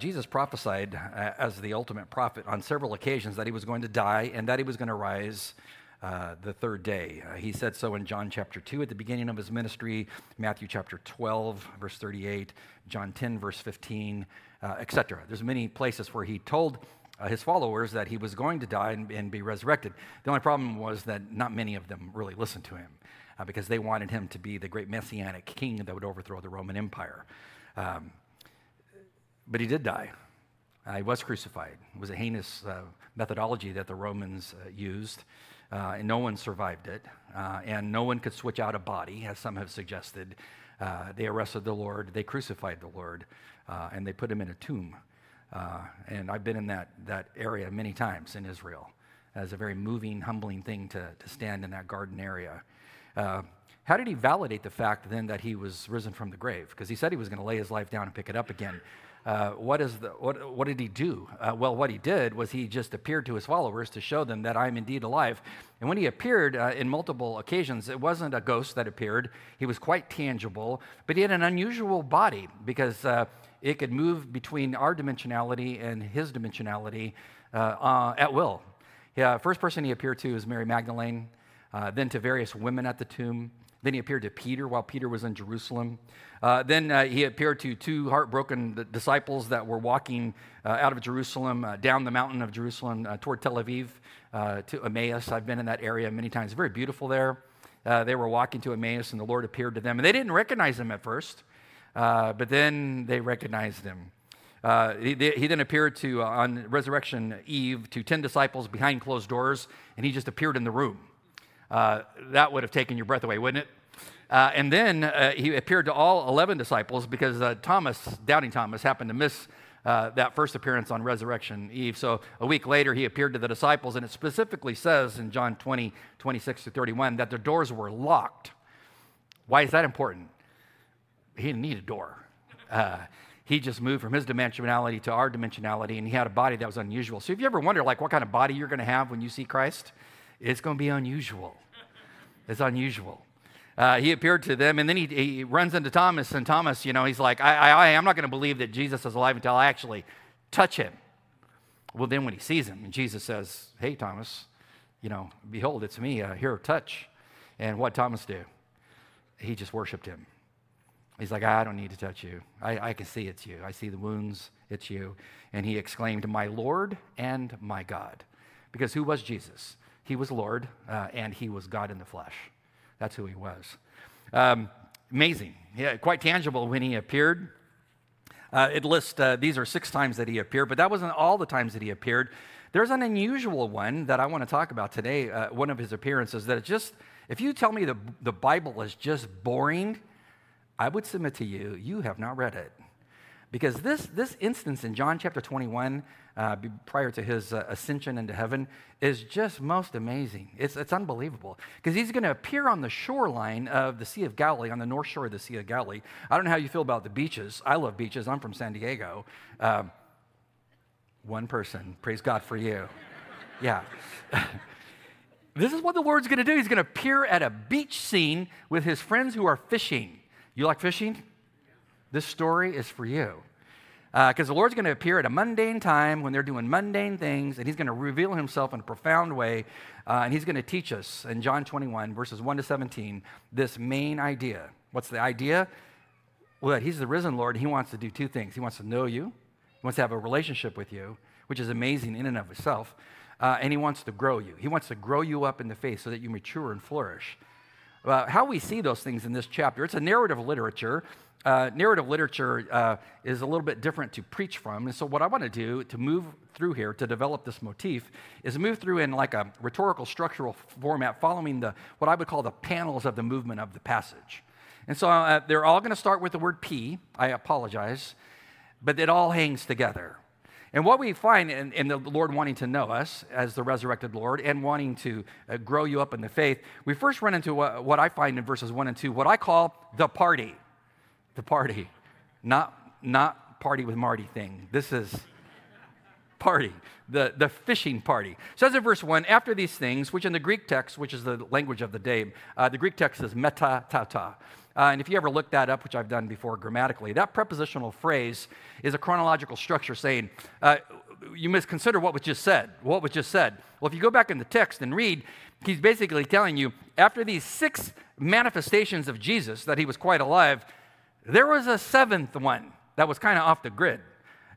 Jesus prophesied uh, as the ultimate prophet on several occasions that he was going to die and that he was going to rise uh, the third day. Uh, he said so in John chapter 2 at the beginning of his ministry, Matthew chapter 12, verse 38, John 10, verse 15, uh, etc. There's many places where he told uh, his followers that he was going to die and, and, be resurrected. The only problem was that not many of them really listened to him uh, because they wanted him to be the great messianic king that would overthrow the Roman Empire. Um, but he did die. Uh, he was crucified. It was a heinous uh, methodology that the Romans uh, used, uh, and no one survived it. Uh, and no one could switch out a body, as some have suggested. Uh, they arrested the Lord, they crucified the Lord, and they put him in a tomb. and I've been in that, that area many times in Israel as a very moving, humbling thing to, to stand in that garden area. how did he validate the fact then that he was risen from the grave? Because he said he was going to lay his life down and pick it up again. Uh, what, is the, what, what did he do? Uh, well, what he did was he just appeared to his followers to show them that I'm indeed alive. And when he appeared uh, in multiple occasions, it wasn't a ghost that appeared. He was quite tangible, but he had an unusual body because uh, it could move between our dimensionality and his dimensionality uh, at will. Yeah, first person he appeared to is Mary Magdalene, then to various women at the tomb. Then he appeared to Peter while Peter was in Jerusalem. Uh, then uh, he appeared to two heartbroken disciples that were walking uh, out of Jerusalem, uh, down the mountain of Jerusalem uh, toward Tel Aviv uh, to Emmaus. I've been in that area many times. Very beautiful there. they were walking to Emmaus, and the Lord appeared to them. And they didn't recognize him at first, but then they recognized him. He, he, then appeared to, on Resurrection Eve, to 10 disciples behind closed doors, and he just appeared in the room. That would have taken your breath away, wouldn't it? Uh, and then uh, he appeared to all 11 disciples because uh, Thomas, doubting Thomas, happened to miss uh, that first appearance on Resurrection Eve. So a week later, he appeared to the disciples, and it specifically says in John 20, 26 to 31, that the doors were locked. Why is that important? He didn't need a door. Uh, he just moved from his dimensionality to our dimensionality, and he had a body that was unusual. So if you ever wonder, like, what kind of body you're going to have when you see Christ, it's going to be unusual. It's unusual uh, he appeared to them, and then he, he, runs into Thomas, and Thomas, you know, he's like, I, I, I'm not going to believe that Jesus is alive until I actually touch him. Well, then when he sees him, and Jesus says, Hey, Thomas, you know, behold, it's me, uh, here, touch. And what Thomas do? He just worshiped him. He's like, I don't need to touch you. I, I can see it's you. I see the wounds, it's you. And he exclaimed, My Lord and my God. Because who was Jesus? He was Lord, uh, and he was God in the flesh. That's who he was. Um, amazing. Yeah, quite tangible when he appeared. Uh, it lists uh, these are six times that he appeared, but that wasn't all the times that he appeared. There's an unusual one that I want to talk about today. Uh, one of his appearances that just, if you tell me the, the Bible is just boring, I would submit to you, you have not read it. Because this, this instance in John chapter 21, uh, prior to his uh, ascension into heaven, is just most amazing. It's, it's unbelievable. Because he's going to appear on the shoreline of the Sea of Galilee, on the north shore of the Sea of Galilee. I don't know how you feel about the beaches. I love beaches. I'm from San Diego. Um, one person. Praise God for you. Yeah. this is what the Lord's going to do. He's going to appear at a beach scene with his friends who are fishing. You like fishing? This story is for you. Because uh, the Lord's going to appear at a mundane time when they're doing mundane things, and He's going to reveal Himself in a profound way, uh, and He's going to teach us in John 21, verses 1 to 17, this main idea. What's the idea? Well, that He's the risen Lord. and He wants to do two things He wants to know you, He wants to have a relationship with you, which is amazing in and of itself, uh, and He wants to grow you. He wants to grow you up in the faith so that you mature and flourish. How we see those things in this chapter, it's a narrative literature uh, narrative literature uh, is a little bit different to preach from. And so, what I want to do to move through here to develop this motif is move through in like a rhetorical structural format, following the what I would call the panels of the movement of the passage. And so, uh, they're all going to start with the word P. I apologize, but it all hangs together. And what we find in, in, the Lord wanting to know us as the resurrected Lord and wanting to uh, grow you up in the faith, we first run into what, what I find in verses 1 and 2, what I call the party the party, not, not party with Marty thing. This is party, the, the fishing party. It says in verse 1 after these things, which in the Greek text, which is the language of the day, uh, the Greek text is meta tauta. Uh, and if you ever look that up, which I've done before grammatically, that prepositional phrase is a chronological structure saying, uh, you must consider what was just said. What was just said. Well, if you go back in the text and read, he's basically telling you after these six manifestations of Jesus that he was quite alive, there was a seventh one that was kind of off the grid.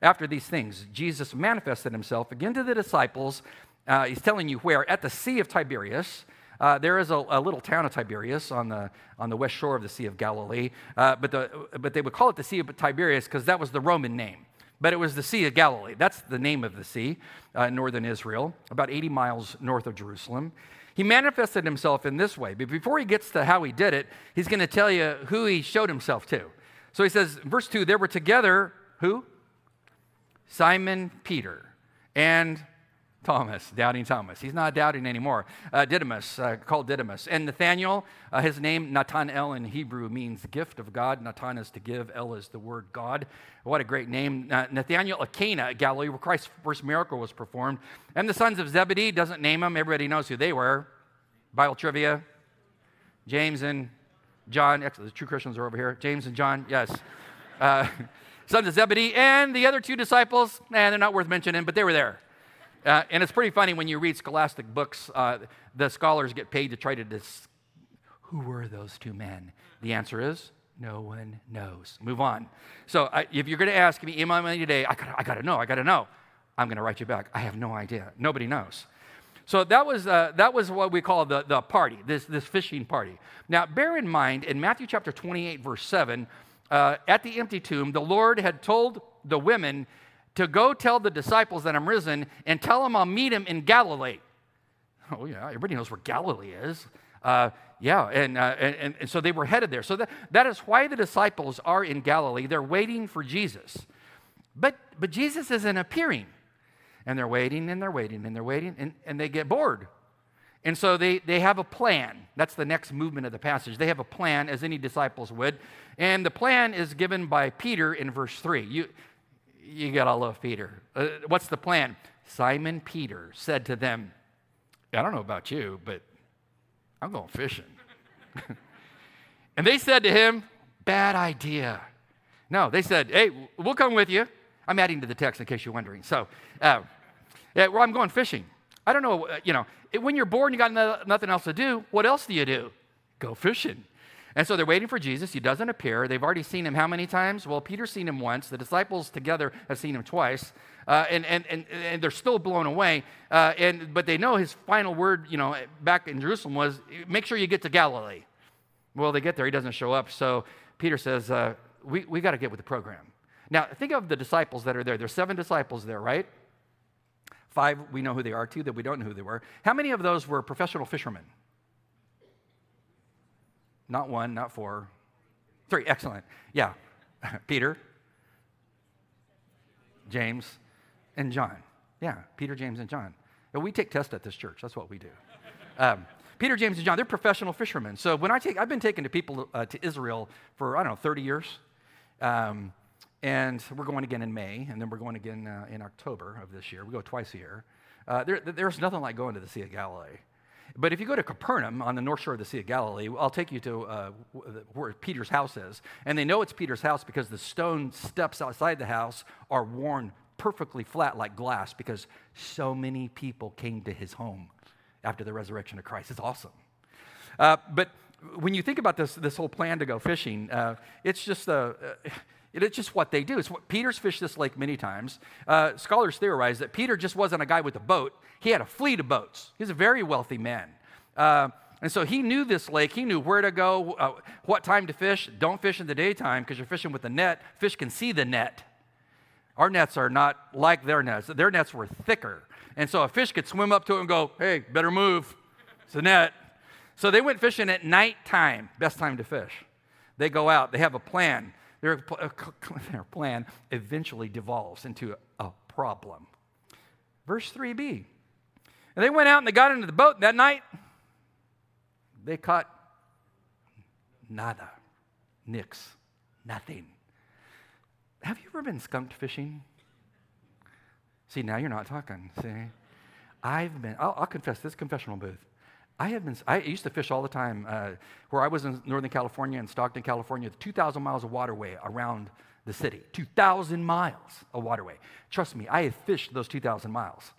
After these things, Jesus manifested himself again to the disciples. Uh, he's telling you where? At the Sea of Tiberias. Uh, there is a, a, little town of Tiberias on the, on the west shore of the Sea of Galilee, uh, but, the, but they would call it the Sea of Tiberias because that was the Roman name. But it was the Sea of Galilee. That's the name of the sea uh, in northern Israel, about 80 miles north of Jerusalem. He manifested himself in this way, but before he gets to how he did it, he's going to tell you who he showed himself to. So he says, verse 2 there were together who? Simon Peter and Thomas, doubting Thomas. He's not doubting anymore. Uh, Didymus, uh, called Didymus. And Nathaniel, uh, his name, Nathanael in Hebrew, means gift of God. Nathan is to give, El is the word God. What a great name. Nathaniel of Cana, Galilee, where Christ's first miracle was performed. And the sons of Zebedee, doesn't name them. Everybody knows who they were. Bible trivia. James and John. The true Christians are over here. James and John, yes. Sons of Zebedee. And the other two disciples, and they're not worth mentioning, but they were there. Uh, and it's pretty funny when you read scholastic books, uh, the scholars get paid to try to dis- who were those two men? The answer is no one knows. Move on. So uh, if you're going to ask me, email me today, I got I to know, I got to know. I'm going to write you back. I have no idea. Nobody knows. So that was, uh, that was what we call the, the party, this, this fishing party. Now, bear in mind, in Matthew chapter 28, verse 7, uh, at the empty tomb, the Lord had told the women to go tell the disciples that I'm risen and tell them I'll meet him in Galilee. Oh, yeah, everybody knows where Galilee is. Uh, yeah, and, uh, and, and, so they were headed there. So that, that is why the disciples are in Galilee. They're waiting for Jesus. But, but Jesus isn't appearing. And they're waiting and they're waiting and they're waiting and, and they get bored. And so they, they have a plan. That's the next movement of the passage. They have a plan, as any disciples would. And the plan is given by Peter in verse 3. You, you got to love Peter. Uh, what's the plan? Simon Peter said to them, I don't know about you, but I'm going fishing. and they said to him, Bad idea. No, they said, Hey, we'll come with you. I'm adding to the text in case you're wondering. So, uh, yeah, well, I'm going fishing. I don't know, uh, you know, when you're bored and you got no, nothing else to do, what else do you do? Go fishing. And so they're waiting for Jesus. He doesn't appear. They've already seen him how many times? Well, Peter's seen him once. The disciples together have seen him twice. Uh, and, and, and, and they're still blown away. Uh, and, but they know his final word, you know, back in Jerusalem was, make sure you get to Galilee. Well, they get there. He doesn't show up. So Peter says, uh, we, we got to get with the program. Now, think of the disciples that are there. There's seven disciples there, right? Five, we know who they are. Two that we don't know who they were. How many of those were professional fishermen? Not one, not four. Three, excellent. Yeah. Peter, James, and John. Yeah, Peter, James, and John. And we take tests at this church. That's what we do. Um, Peter, James, and John, they're professional fishermen. So when I take, I've been taking to people uh, to Israel for, I don't know, 30 years. Um, and we're going again in May, and then we're going again uh, in October of this year. We go twice a year. Uh, there, there's nothing like going to the Sea of Galilee. But if you go to Capernaum on the north shore of the Sea of Galilee, I'll take you to uh, where Peter's house is. And they know it's Peter's house because the stone steps outside the house are worn perfectly flat like glass because so many people came to his home after the resurrection of Christ. It's awesome. Uh, but when you think about this, this whole plan to go fishing, uh, it's just a. It's just what they do. It's what, Peter's fished this lake many times. Uh, scholars theorize that Peter just wasn't a guy with a boat. He had a fleet of boats. He's a very wealthy man. Uh, and so he knew this lake. He knew where to go, uh, what time to fish. Don't fish in the daytime because you're fishing with a net. Fish can see the net. Our nets are not like their nets. Their nets were thicker. And so a fish could swim up to it and go, hey, better move. It's a net. So they went fishing at nighttime, best time to fish. They go out, they have a plan. Their, uh, their plan eventually devolves into a problem. Verse 3b. And they went out and they got into the boat that night. They caught nada, nix, nothing. Have you ever been skunked fishing? See, now you're not talking. See? I've been, I'll, I'll confess this confessional booth. I have been, I used to fish all the time. Uh, where I was in Northern California in Stockton, California, 2,000 miles of waterway around the city. 2,000 miles of waterway. Trust me, I have fished those 2,000 miles.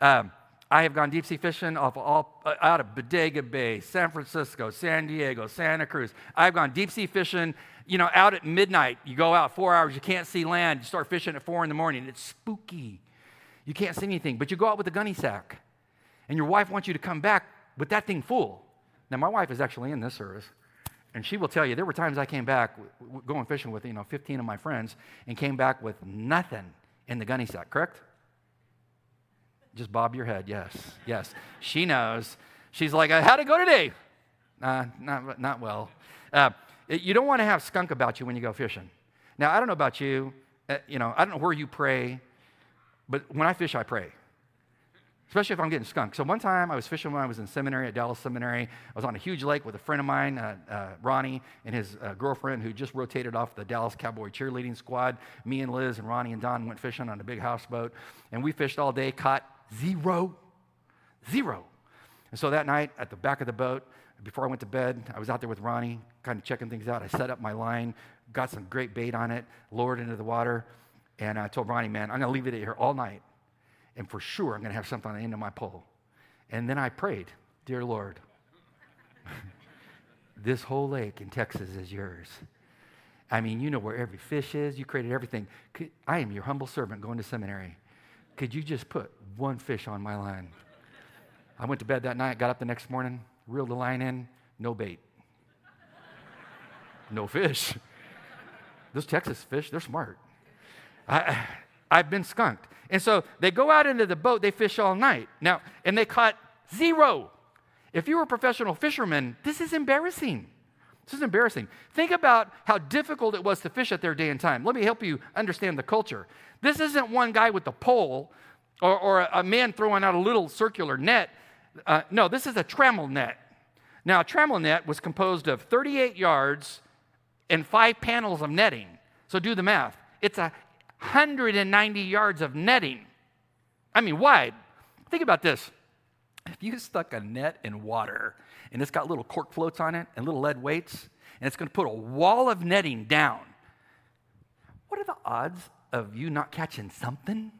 Um, I have gone deep sea fishing off all, uh, out of Bodega Bay, San Francisco, San Diego, Santa Cruz. I've gone deep sea fishing, you know, out at midnight. You go out four hours, you can't see land. You start fishing at four in the morning. It's spooky. You can't see anything, but you go out with a gunny sack, and your wife wants you to come back with that thing full. Now, my wife is actually in this service, and she will tell you there were times I came back going fishing with, you know, 15 of my friends and came back with nothing in the gunny sack, correct? Just bob your head. Yes, yes. She knows. She's like, how'd it go today? Uh, not, not well. Uh, you don't want to have skunk about you when you go fishing. Now, I don't know about you. Uh, you know, I don't know where you pray, but when I fish, I pray especially if I'm getting skunked. So one time I was fishing when I was in seminary at Dallas Seminary. I was on a huge lake with a friend of mine, uh, uh, Ronnie, and his uh, girlfriend who just rotated off the Dallas Cowboy cheerleading squad. Me and Liz and Ronnie and Don went fishing on a big houseboat, and we fished all day, caught zero, zero. And so that night at the back of the boat, before I went to bed, I was out there with Ronnie, kind of checking things out. I set up my line, got some great bait on it, lowered into the water, and I told Ronnie, man, I'm going to leave it here all night and for sure I'm going to have something on the end of my pole. And then I prayed, Dear Lord, this whole lake in Texas is yours. I mean, you know where every fish is. You created everything. I am your humble servant going to seminary. Could you just put one fish on my line? I went to bed that night, got up the next morning, reeled the line in, no bait. no fish. Those Texas fish, they're smart. I, I've been skunked. And so they go out into the boat, they fish all night. Now, and they caught zero. If you were a professional fisherman, this is embarrassing. This is embarrassing. Think about how difficult it was to fish at their day and time. Let me help you understand the culture. This isn't one guy with a pole or, or a, man throwing out a little circular net. Uh, no, this is a trammel net. Now, a trammel net was composed of 38 yards and five panels of netting. So do the math. It's a 190 yards of netting. I mean, wide. Think about this. If you stuck a net in water and it's got little cork floats on it and little lead weights, and it's going to put a wall of netting down, what are the odds of you not catching something?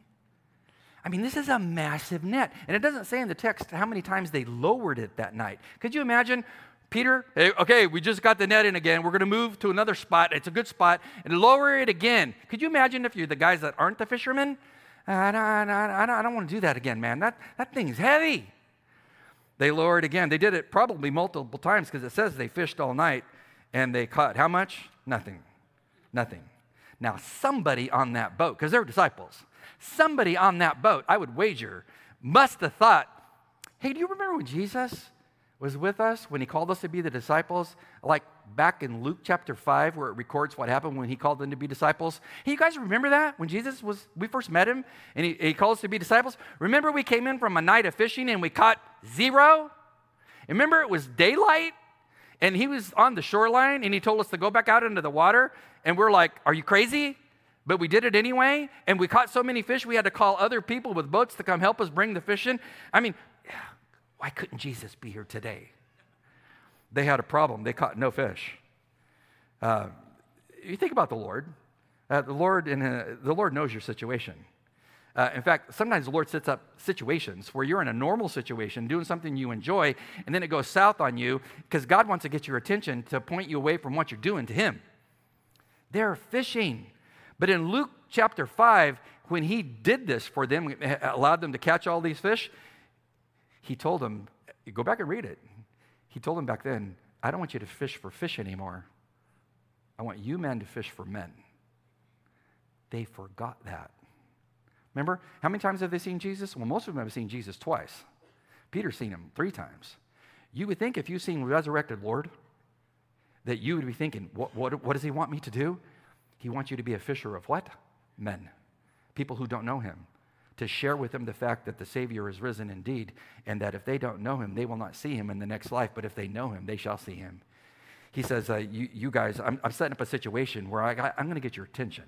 I mean, this is a massive net. And it doesn't say in the text how many times they lowered it that night. Could you imagine Peter, hey, okay, we just got the net in again. We're going to move to another spot. It's a good spot and lower it again. Could you imagine if you're the guys that aren't the fishermen? I don't, I don't, I don't want to do that again, man. That, that thing's heavy. They lower it again. They did it probably multiple times because it says they fished all night and they caught how much? Nothing. Nothing. Now, somebody on that boat, because they're disciples, somebody on that boat, I would wager, must have thought, hey, do you remember when Jesus was with us when he called us to be the disciples, like back in Luke chapter 5, where it records what happened when he called them to be disciples. Hey, you guys remember that? When Jesus was, we first met him and he, he called us to be disciples? Remember we came in from a night of fishing and we caught zero? Remember it was daylight and he was on the shoreline and he told us to go back out into the water and we're like, are you crazy? But we did it anyway, and we caught so many fish we had to call other people with boats to come help us bring the fish in. I mean, why couldn't Jesus be here today? They had a problem. They caught no fish. Uh, you think about the Lord. Uh, the Lord, in a, the Lord knows your situation. Uh, in fact, sometimes the Lord sets up situations where you're in a normal situation, doing something you enjoy, and then it goes south on you because God wants to get your attention to point you away from what you're doing to Him. They're fishing. But in Luke chapter 5, when He did this for them, allowed them to catch all these fish, he told them, go back and read it. He told them back then, I don't want you to fish for fish anymore. I want you men to fish for men. They forgot that. Remember, how many times have they seen Jesus? Well, most of them have seen Jesus twice. Peter's seen him three times. You would think if you've seen resurrected Lord, that you would be thinking, what, what, what does he want me to do? He wants you to be a fisher of what? Men. People who don't know him to share with them the fact that the Savior is risen indeed, and that if they don't know him, they will not see him in the next life, but if they know him, they shall see him. He says, uh, you, you, guys, I'm, I'm, setting up a situation where I, I'm going to get your attention,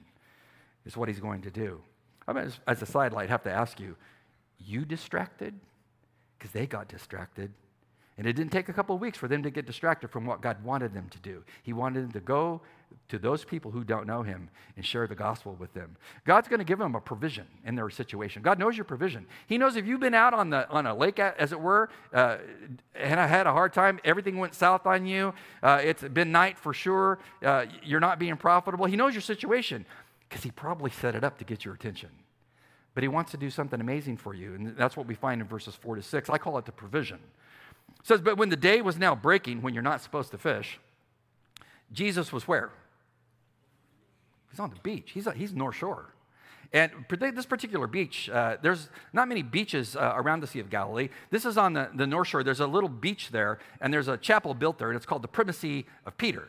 is what he's going to do. I mean, as, as a sidelight, have to ask you, you distracted? Because they got distracted. And it didn't take a couple of weeks for them to get distracted from what God wanted them to do. He wanted them to go to those people who don't know Him and share the gospel with them. God's going to give them a provision in their situation. God knows your provision. He knows if you've been out on, the, on a lake, as it were, uh, and I had a hard time, everything went south on you, uh, it's been night for sure, uh, you're not being profitable. He knows your situation because He probably set it up to get your attention. But He wants to do something amazing for you. And that's what we find in verses 4 to 6. I call it the provision. It says, But when the day was now breaking, when you're not supposed to fish, Jesus was where? He's on the beach. He's, he's North Shore. And this particular beach, uh, there's not many beaches uh, around the Sea of Galilee. This is on the, the North Shore. There's a little beach there, and there's a chapel built there, and it's called the Primacy of Peter.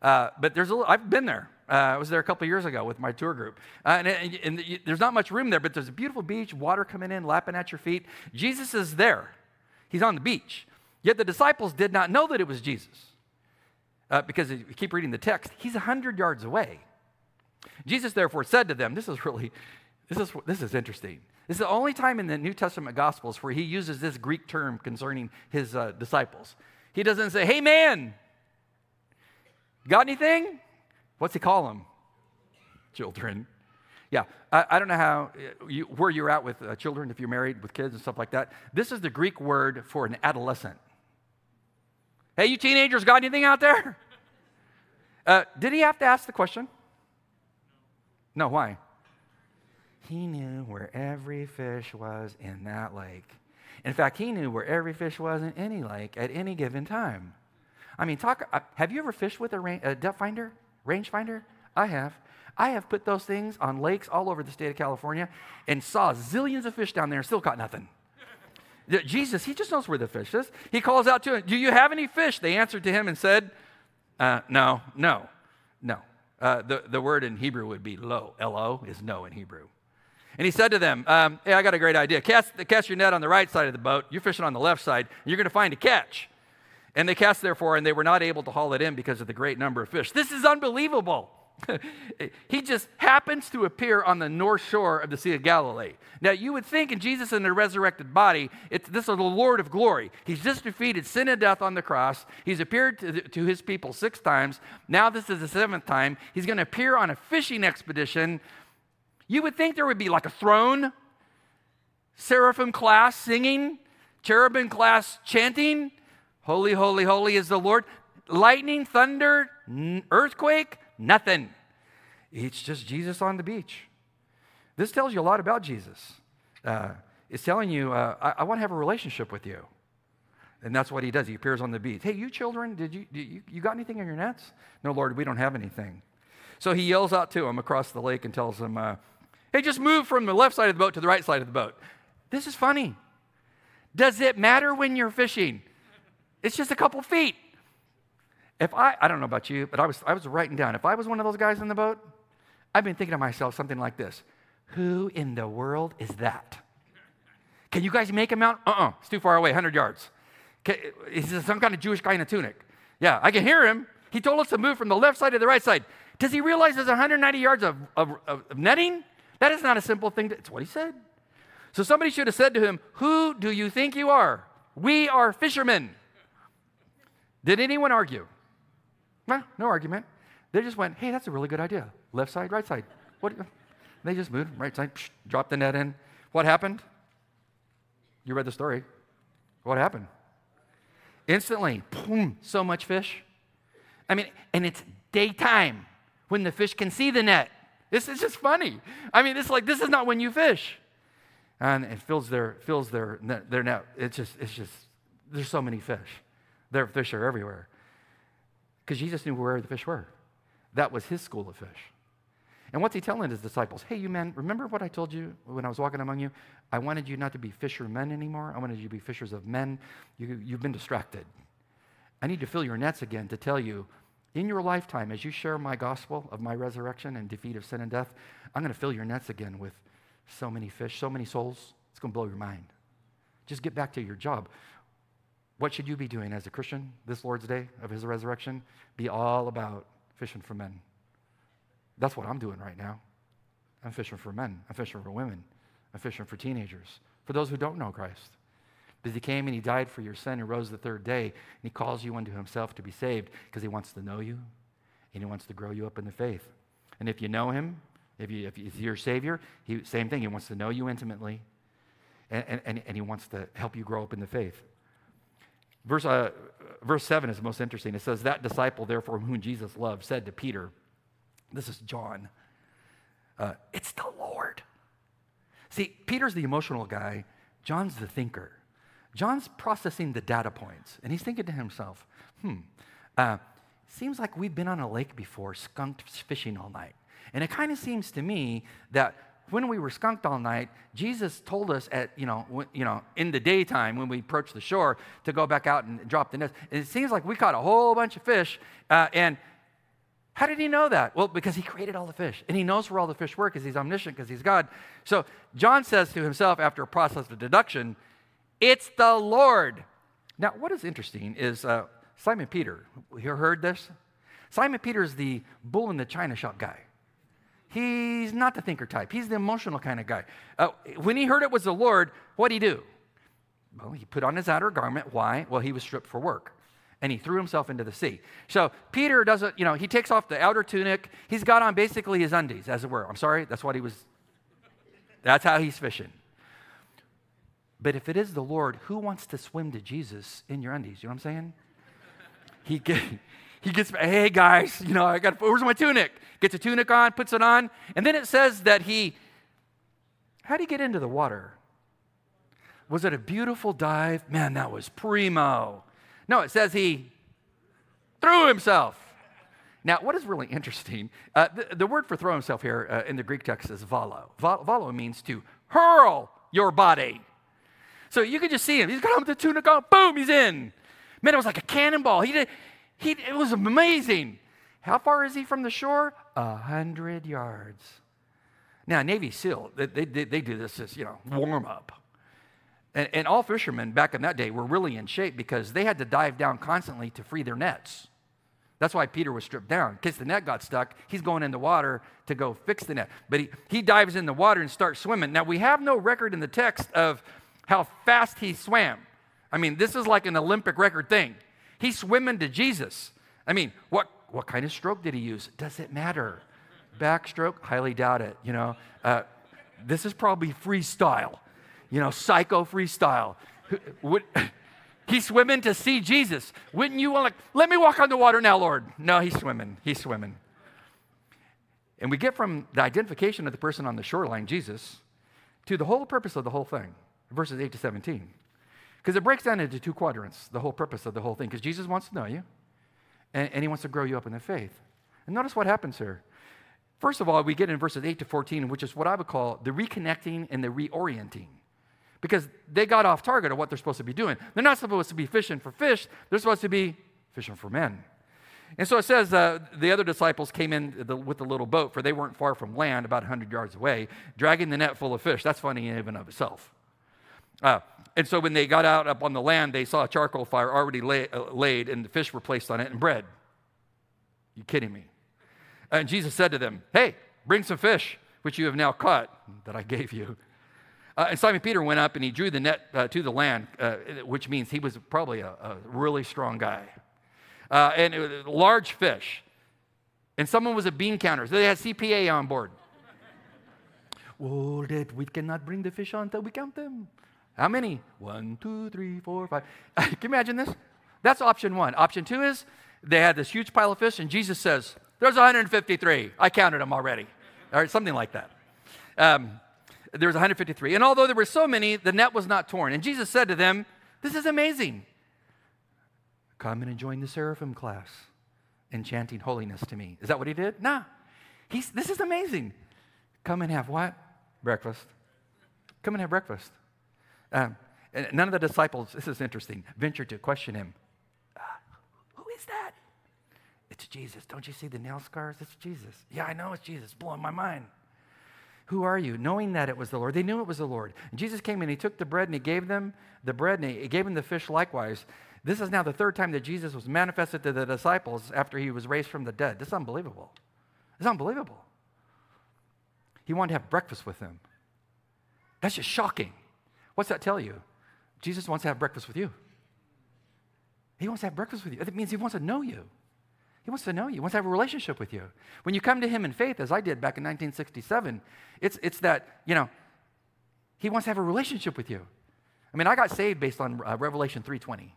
Uh, but there's a little, I've been there. Uh, I was there a couple years ago with my tour group. Uh, and, and, and there's not much room there, but there's a beautiful beach, water coming in, lapping at your feet. Jesus is there. He's on the beach. Yet the disciples did not know that it was Jesus. Uh, because if you keep reading the text, he's 100 yards away. Jesus therefore said to them, This is really, this is, this is interesting. This is the only time in the New Testament Gospels where he uses this Greek term concerning his uh, disciples. He doesn't say, Hey man, got anything? What's he call them? Children. Yeah, I, I, don't know how uh, you, where you're at with uh, children, if you're married with kids and stuff like that. This is the Greek word for an adolescent. Hey, you teenagers, got anything out there? Uh, did he have to ask the question? No, why? He knew where every fish was in that lake. In fact, he knew where every fish was in any lake at any given time. I mean, talk. Uh, have you ever fished with a, rain, a depth finder, range finder? I have. I have put those things on lakes all over the state of California and saw zillions of fish down there and still caught nothing. Jesus, he just knows where the fish is. He calls out to him, Do you have any fish? They answered to him and said, uh, No, no, no. Uh, the, the word in Hebrew would be lo. L O is no in Hebrew. And he said to them, um, Hey, I got a great idea. Cast, cast your net on the right side of the boat. You're fishing on the left side, and you're going to find a catch. And they cast, therefore, and they were not able to haul it in because of the great number of fish. This is unbelievable. he just happens to appear on the north shore of the Sea of Galilee. Now, you would think in Jesus in the resurrected body, this is the Lord of glory. He's just defeated sin and death on the cross. He's appeared to, to his people six times. Now, this is the seventh time. He's going to appear on a fishing expedition. You would think there would be like a throne, seraphim class singing, cherubim class chanting. Holy, holy, holy is the Lord. Lightning, thunder, earthquake Nothing. It's just Jesus on the beach. This tells you a lot about Jesus. Uh, it's telling you, uh, I, I want to have a relationship with you. And that's what he does. He appears on the beach. Hey, you children, did you, did you, you got anything in your nets? No, Lord, we don't have anything. So he yells out to them across the lake and tells them, uh, hey, just move from the left side of the boat to the right side of the boat. This is funny. Does it matter when you're fishing? It's just a couple feet. If I, I don't know about you, but I was, I was writing down, if I was one of those guys in the boat, I've been thinking to myself something like this Who in the world is that? Can you guys make him out? Uh uh-uh, uh, it's too far away, 100 yards. Is this some kind of Jewish guy in a tunic? Yeah, I can hear him. He told us to move from the left side to the right side. Does he realize there's 190 yards of, of, of netting? That is not a simple thing. To, it's what he said. So somebody should have said to him, Who do you think you are? We are fishermen. Did anyone argue? Well, no argument. They just went, hey, that's a really good idea. Left side, right side. What? They just moved, right side, psh, dropped the net in. What happened? You read the story. What happened? Instantly, boom, so much fish. I mean, and it's daytime when the fish can see the net. This is just funny. I mean, it's like this is not when you fish. And it fills their fills their their net. It's just it's just there's so many fish. Their fish are everywhere because Jesus knew where the fish were. That was his school of fish. And what's he telling his disciples? Hey, you men, remember what I told you when I was walking among you? I wanted you not to be fishermen anymore. I wanted you to be fishers of men. You, you've been distracted. I need to fill your nets again to tell you in your lifetime, as you share my gospel of my resurrection and defeat of sin and death, I'm going to fill your nets again with so many fish, so many souls. It's going to blow your mind. Just get back to your job. What should you be doing as a Christian this Lord's Day of His resurrection? Be all about fishing for men. That's what I'm doing right now. I'm fishing for men. I'm fishing for women. I'm fishing for teenagers, for those who don't know Christ. Because he came and he died for your sin and rose the third day, and he calls you unto himself to be saved because he wants to know you and he wants to grow you up in the faith. And if you know him, if, you, if he's your Savior, he, same thing. He wants to know you intimately, and, and, and he wants to help you grow up in the faith. Verse, uh, verse 7 is the most interesting. It says, That disciple, therefore, whom Jesus loved, said to Peter, This is John, uh, it's the Lord. See, Peter's the emotional guy, John's the thinker. John's processing the data points, and he's thinking to himself, hmm, uh, seems like we've been on a lake before, skunked fishing all night. And it kind of seems to me that when we were skunked all night, Jesus told us at, you know, you know, in the daytime when we approached the shore to go back out and drop the nets. And it seems like we caught a whole bunch of fish. Uh, and how did he know that? Well, because he created all the fish. And he knows where all the fish were because he's omniscient, because he's God. So John says to himself after a process of deduction, it's the Lord. Now, what is interesting is uh, Simon Peter. You heard this? Simon Peter is the bull in the china shop guy. He's not the thinker type. He's the emotional kind of guy. Uh, when he heard it was the Lord, what did he do? Well, he put on his outer garment. Why? Well, he was stripped for work. And he threw himself into the sea. So Peter doesn't, you know, he takes off the outer tunic. He's got on basically his undies, as it were. I'm sorry, that's what he was, that's how he's fishing. But if it is the Lord, who wants to swim to Jesus in your undies? You know what I'm saying? He, he gets, hey guys, you know, I got, where's my tunic? Gets a tunic on, puts it on, and then it says that he, how did he get into the water? Was it a beautiful dive? Man, that was primo. No, it says he threw himself. Now, what is really interesting, uh, the, the, word for throw himself here uh, in the Greek text is valo. Valo means to hurl your body. So you can just see him. He's got the tunic on, boom, he's in. Man, it was like a cannonball. He did, he, it was amazing. How far is he from the shore? A hundred yards. Now, Navy SEAL, they, they, they do this as, you know, warm up. And, and all fishermen back in that day were really in shape because they had to dive down constantly to free their nets. That's why Peter was stripped down. In case the net got stuck, he's going in the water to go fix the net. But he, he dives in the water and starts swimming. Now, we have no record in the text of how fast he swam. I mean, this is like an Olympic record thing. He's swimming to Jesus. I mean, what, what kind of stroke did he use? Does it matter? Backstroke? Highly doubt it. You know, uh, this is probably freestyle, you know, psycho freestyle. Would, he's swimming to see Jesus. Wouldn't you want to, let me walk on the water now, Lord? No, he's swimming. He's swimming. And we get from the identification of the person on the shoreline, Jesus, to the whole purpose of the whole thing, verses 8 to 17. Because it breaks down into two quadrants, the whole purpose of the whole thing. Because Jesus wants to know you, and, and, he wants to grow you up in the faith. And notice what happens here. First of all, we get in verses 8 to 14, which is what I would call the reconnecting and the reorienting. Because they got off target of what they're supposed to be doing. They're not supposed to be fishing for fish, they're supposed to be fishing for men. And so it says uh, the other disciples came in the, with the little boat, for they weren't far from land, about 100 yards away, dragging the net full of fish. That's funny in and of itself. Uh, and so when they got out up on the land, they saw a charcoal fire already lay, uh, laid, and the fish were placed on it and bread. You kidding me? And Jesus said to them, Hey, bring some fish, which you have now caught, that I gave you. Uh, and Simon Peter went up and he drew the net uh, to the land, uh, which means he was probably a, a really strong guy. Uh, and it was large fish. And someone was a bean counter. So they had CPA on board. well, that we cannot bring the fish on until we count them. How many? One, two, three, four, five. Can you imagine this? That's option one. Option two is they had this huge pile of fish, and Jesus says, There's 153. I counted them already. Or something like that. Um, there was 153. And although there were so many, the net was not torn. And Jesus said to them, This is amazing. Come and join the seraphim class enchanting holiness to me. Is that what he did? Nah. He's, this is amazing. Come and have what? Breakfast. Come and have breakfast. Um, none of the disciples, this is interesting, ventured to question him. Uh, who is that? It's Jesus. Don't you see the nail scars? It's Jesus. Yeah, I know it's Jesus. Blowing my mind. Who are you? Knowing that it was the Lord. They knew it was the Lord. And Jesus came and he took the bread and he gave them the bread and he gave them the fish likewise. This is now the third time that Jesus was manifested to the disciples after he was raised from the dead. This is unbelievable. It's unbelievable. He wanted to have breakfast with them. That's just shocking. What's that tell you? Jesus wants to have breakfast with you. He wants to have breakfast with you. That means he wants to know you. He wants to know you. He wants to have a relationship with you. When you come to him in faith, as I did back in 1967, it's, it's that, you know, he wants to have a relationship with you. I mean, I got saved based on uh, Revelation 3.20.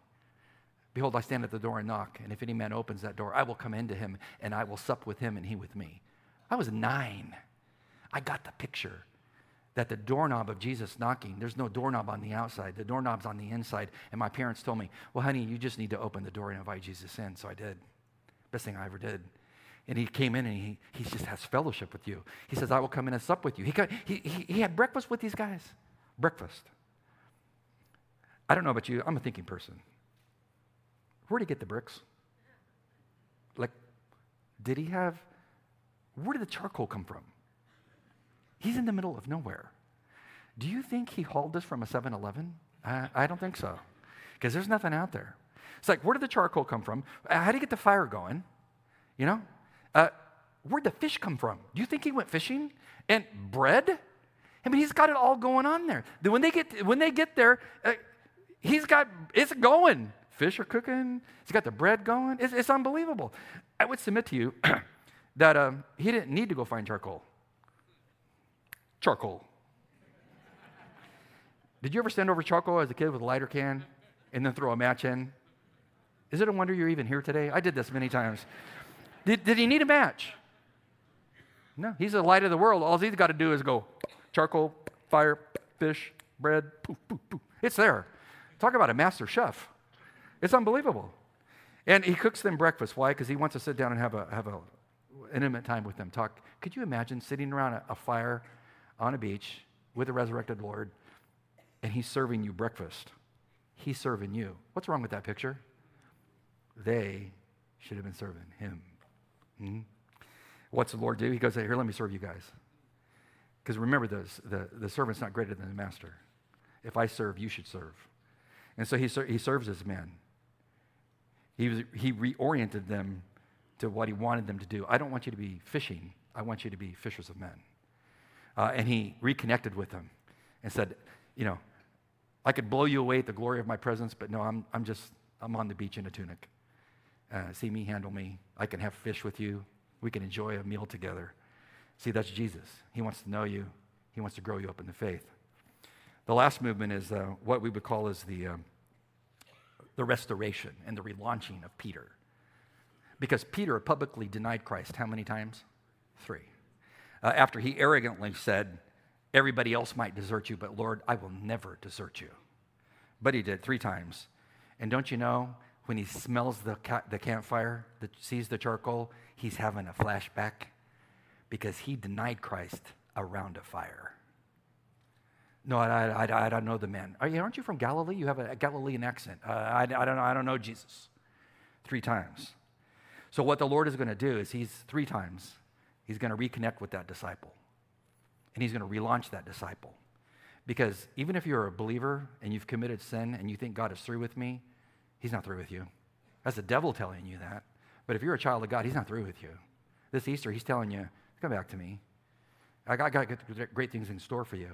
Behold, I stand at the door and knock, and if any man opens that door, I will come into him, and I will sup with him, and he with me. I was nine. I got the picture that the doorknob of Jesus knocking, there's no doorknob on the outside, the doorknob's on the inside. And my parents told me, Well, honey, you just need to open the door and invite Jesus in. So I did. Best thing I ever did. And he came in and he, he just has fellowship with you. He says, I will come in and sup with you. He, got, he, he, he had breakfast with these guys. Breakfast. I don't know about you, I'm a thinking person. Where'd he get the bricks? Like, did he have, where did the charcoal come from? He's in the middle of nowhere. Do you think he hauled this from a 7 Eleven? I don't think so, because there's nothing out there. It's like, where did the charcoal come from? How did he get the fire going? You know? Uh, where'd the fish come from? Do you think he went fishing? And bread? I mean, he's got it all going on there. When they get, when they get there, uh, he's got, it's going. Fish are cooking. He's got the bread going. It's, it's unbelievable. I would submit to you that um, he didn't need to go find charcoal charcoal. Did you ever stand over charcoal as a kid with a lighter can and then throw a match in? Is it a wonder you're even here today? I did this many times. Did, did he need a match? No, he's the light of the world. All he's got to do is go charcoal, fire, fish, bread, poof, poof, poof. It's there. Talk about a master chef. It's unbelievable. And he cooks them breakfast. Why? Because he wants to sit down and have a have a intimate time with them. Talk. Could you imagine sitting around a, a fire on a beach with the resurrected Lord, and he's serving you breakfast. He's serving you. What's wrong with that picture? They should have been serving him. Mm-hmm. What's the Lord do? He goes, Here, let me serve you guys. Because remember, this, the, the servant's not greater than the master. If I serve, you should serve. And so he, ser- he serves his men. He, was, he reoriented them to what he wanted them to do. I don't want you to be fishing, I want you to be fishers of men. Uh, and he reconnected with them and said, You know, I could blow you away at the glory of my presence, but no, I'm, I'm just, I'm on the beach in a tunic. Uh, see me handle me. I can have fish with you. We can enjoy a meal together. See, that's Jesus. He wants to know you, He wants to grow you up in the faith. The last movement is uh, what we would call as the, um, the restoration and the relaunching of Peter. Because Peter publicly denied Christ how many times? Three uh, after he arrogantly said, Everybody else might desert you, but Lord, I will never desert you. But he did three times. And don't you know, when he smells the, ca- the campfire, the, sees the charcoal, he's having a flashback because he denied Christ around a fire. No, I, I, I don't know the man. Are you, aren't you from Galilee? You have a, a Galilean accent. Uh, I, I, don't know, I don't know Jesus. Three times. So, what the Lord is going to do is he's three times He's going to reconnect with that disciple. And he's going to relaunch that disciple. Because even if you're a believer and you've committed sin and you think God is through with me, he's not through with you. That's the devil telling you that. But if you're a child of God, he's not through with you. This Easter, he's telling you, come back to me. I got, got great things in store for you.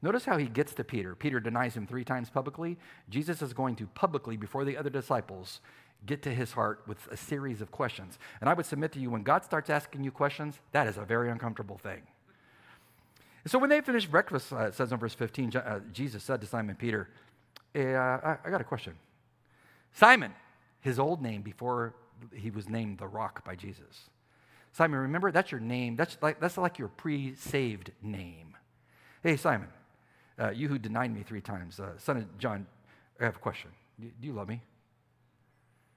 Notice how he gets to Peter. Peter denies him three times publicly. Jesus is going to publicly, before the other disciples, get to his heart with a series of questions. And I would submit to you, when God starts asking you questions, that is a very uncomfortable thing. so when they finished breakfast, uh, it says in verse 15, uh, Jesus said to Simon Peter, hey, uh, I, I got a question. Simon, his old name before he was named the rock by Jesus. Simon, remember, that's your name. That's like, that's like your pre saved name. Hey, Simon, uh, you who denied me three times, uh, son of John, I have a question. Do you love me?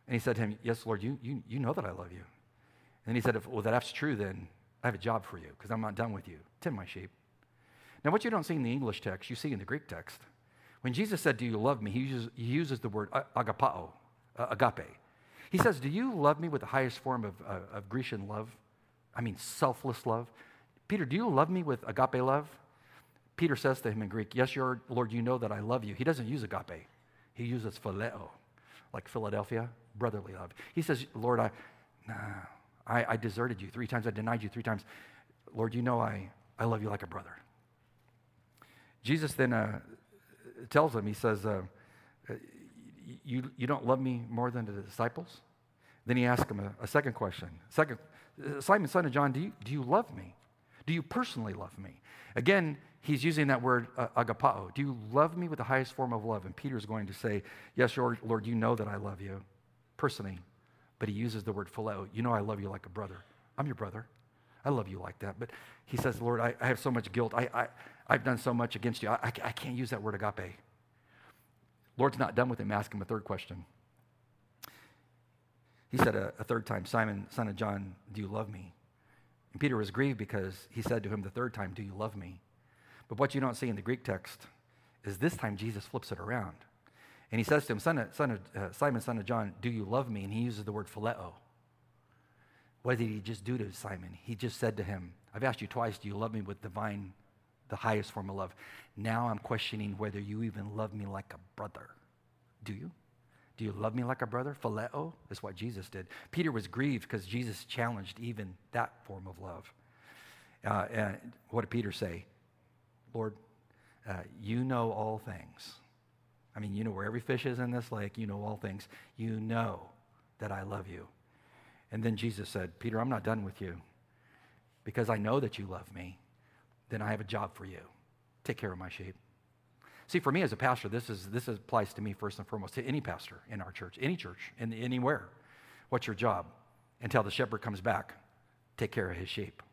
And he said to him, Yes, Lord, you, you, you know that I love you. And then he said, Well, that's true, then I have a job for you because I'm not done with you. Tend my sheep. Now, what you don't see in the English text, you see in the Greek text. When Jesus said, Do you love me? he uses, he uses the word agapao, uh, agape. He says, Do you love me with the highest form of, uh, of Grecian love? I mean, selfless love. Peter, do you love me with agape love? Peter says to him in Greek, Yes, your Lord, you know that I love you. He doesn't use agape, he uses phileo, like Philadelphia brotherly love. He says, Lord, I, nah, I, I deserted you three times. I denied you three times. Lord, you know I, I love you like a brother. Jesus then uh, tells him, He says, uh, you, you don't love me more than the disciples? Then he asks him a, a second question. Second, Simon, son of John, do you, do you love me? Do you personally love me? Again, he's using that word uh, agapao. Do you love me with the highest form of love? And Peter's going to say, Yes, Lord, Lord, you know that I love you personally. But he uses the word phileo. You know I love you like a brother. I'm your brother. I love you like that. But he says, Lord, I, I have so much guilt. I, I, I've done so much against you. I, I, I can't use that word agape. Lord's not done with him. Ask him a third question. He said a, a, third time, Simon, son of John, do you love me? And Peter was grieved because he said to him the third time, Do you love me? But what you don't see in the Greek text is this time Jesus flips it around. And he says to him, Son of, son of, uh, Simon, son of John, do you love me? And he uses the word phileo. What did he just do to Simon? He just said to him, I've asked you twice, do you love me with divine, the highest form of love? Now I'm questioning whether you even love me like a brother. Do you? Do you love me like a brother? Phileo is what Jesus did. Peter was grieved because Jesus challenged even that form of love. Uh, and what did Peter say? Lord, uh, you know all things. I mean, you know where every fish is in this lake. You know all things. You know that I love you. And then Jesus said, Peter, I'm not done with you because I know that you love me. Then I have a job for you. Take care of my sheep. See, for me as a pastor, this, is, this applies to me first and foremost, to any pastor in our church, any church, in, anywhere. What's your job? Until the shepherd comes back, take care of his sheep.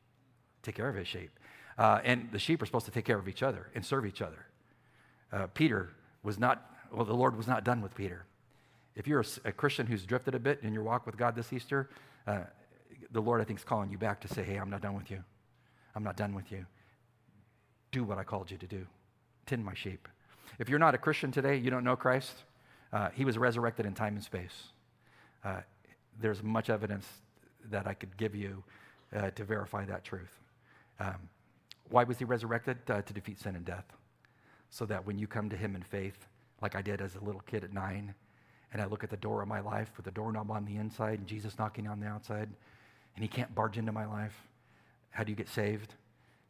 Take care of his sheep. Uh, and the sheep are supposed to take care of each other and serve each other. Uh, Peter was not, well, the Lord was not done with Peter. If you're a, a Christian who's drifted a bit in your walk with God this Easter, uh, the Lord, I think, is calling you back to say, hey, I'm not done with you. I'm not done with you. Do what I called you to do. Tend my sheep. If you're not a Christian today, you don't know Christ, uh, he was resurrected in time and space. Uh, there's much evidence that I could give you uh, to verify that truth. Um, why was he resurrected? Uh, to defeat sin and death. So that when you come to him in faith, like I did as a little kid at nine, and I look at the door of my life with the doorknob on the inside and Jesus knocking on the outside, and he can't barge into my life, how do you get saved?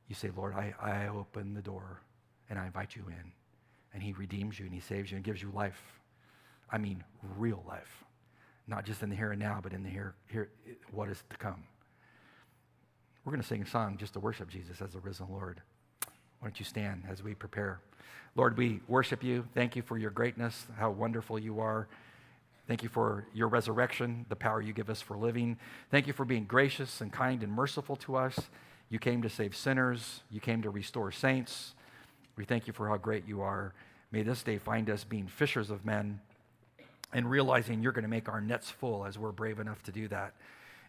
You say, Lord, I, I open the door and I invite you in and he redeems you and he saves you and gives you life. I mean, real life. Not just in the here and now, but in the here, here what is to come. We're going to sing a song just to worship Jesus as the risen Lord. Why don't you stand as we prepare? Lord, we worship you. Thank you for your greatness, how wonderful you are. Thank you for your resurrection, the power you give us for living. Thank you for being gracious and kind and merciful to us. You came to save sinners, you came to restore saints. We thank you for how great you are. May this day find us being fishers of men and realizing you're going to make our nets full as we're brave enough to do that.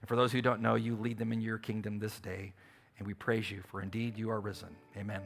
And for those who don't know, you lead them in your kingdom this day. And we praise you, for indeed you are risen. Amen.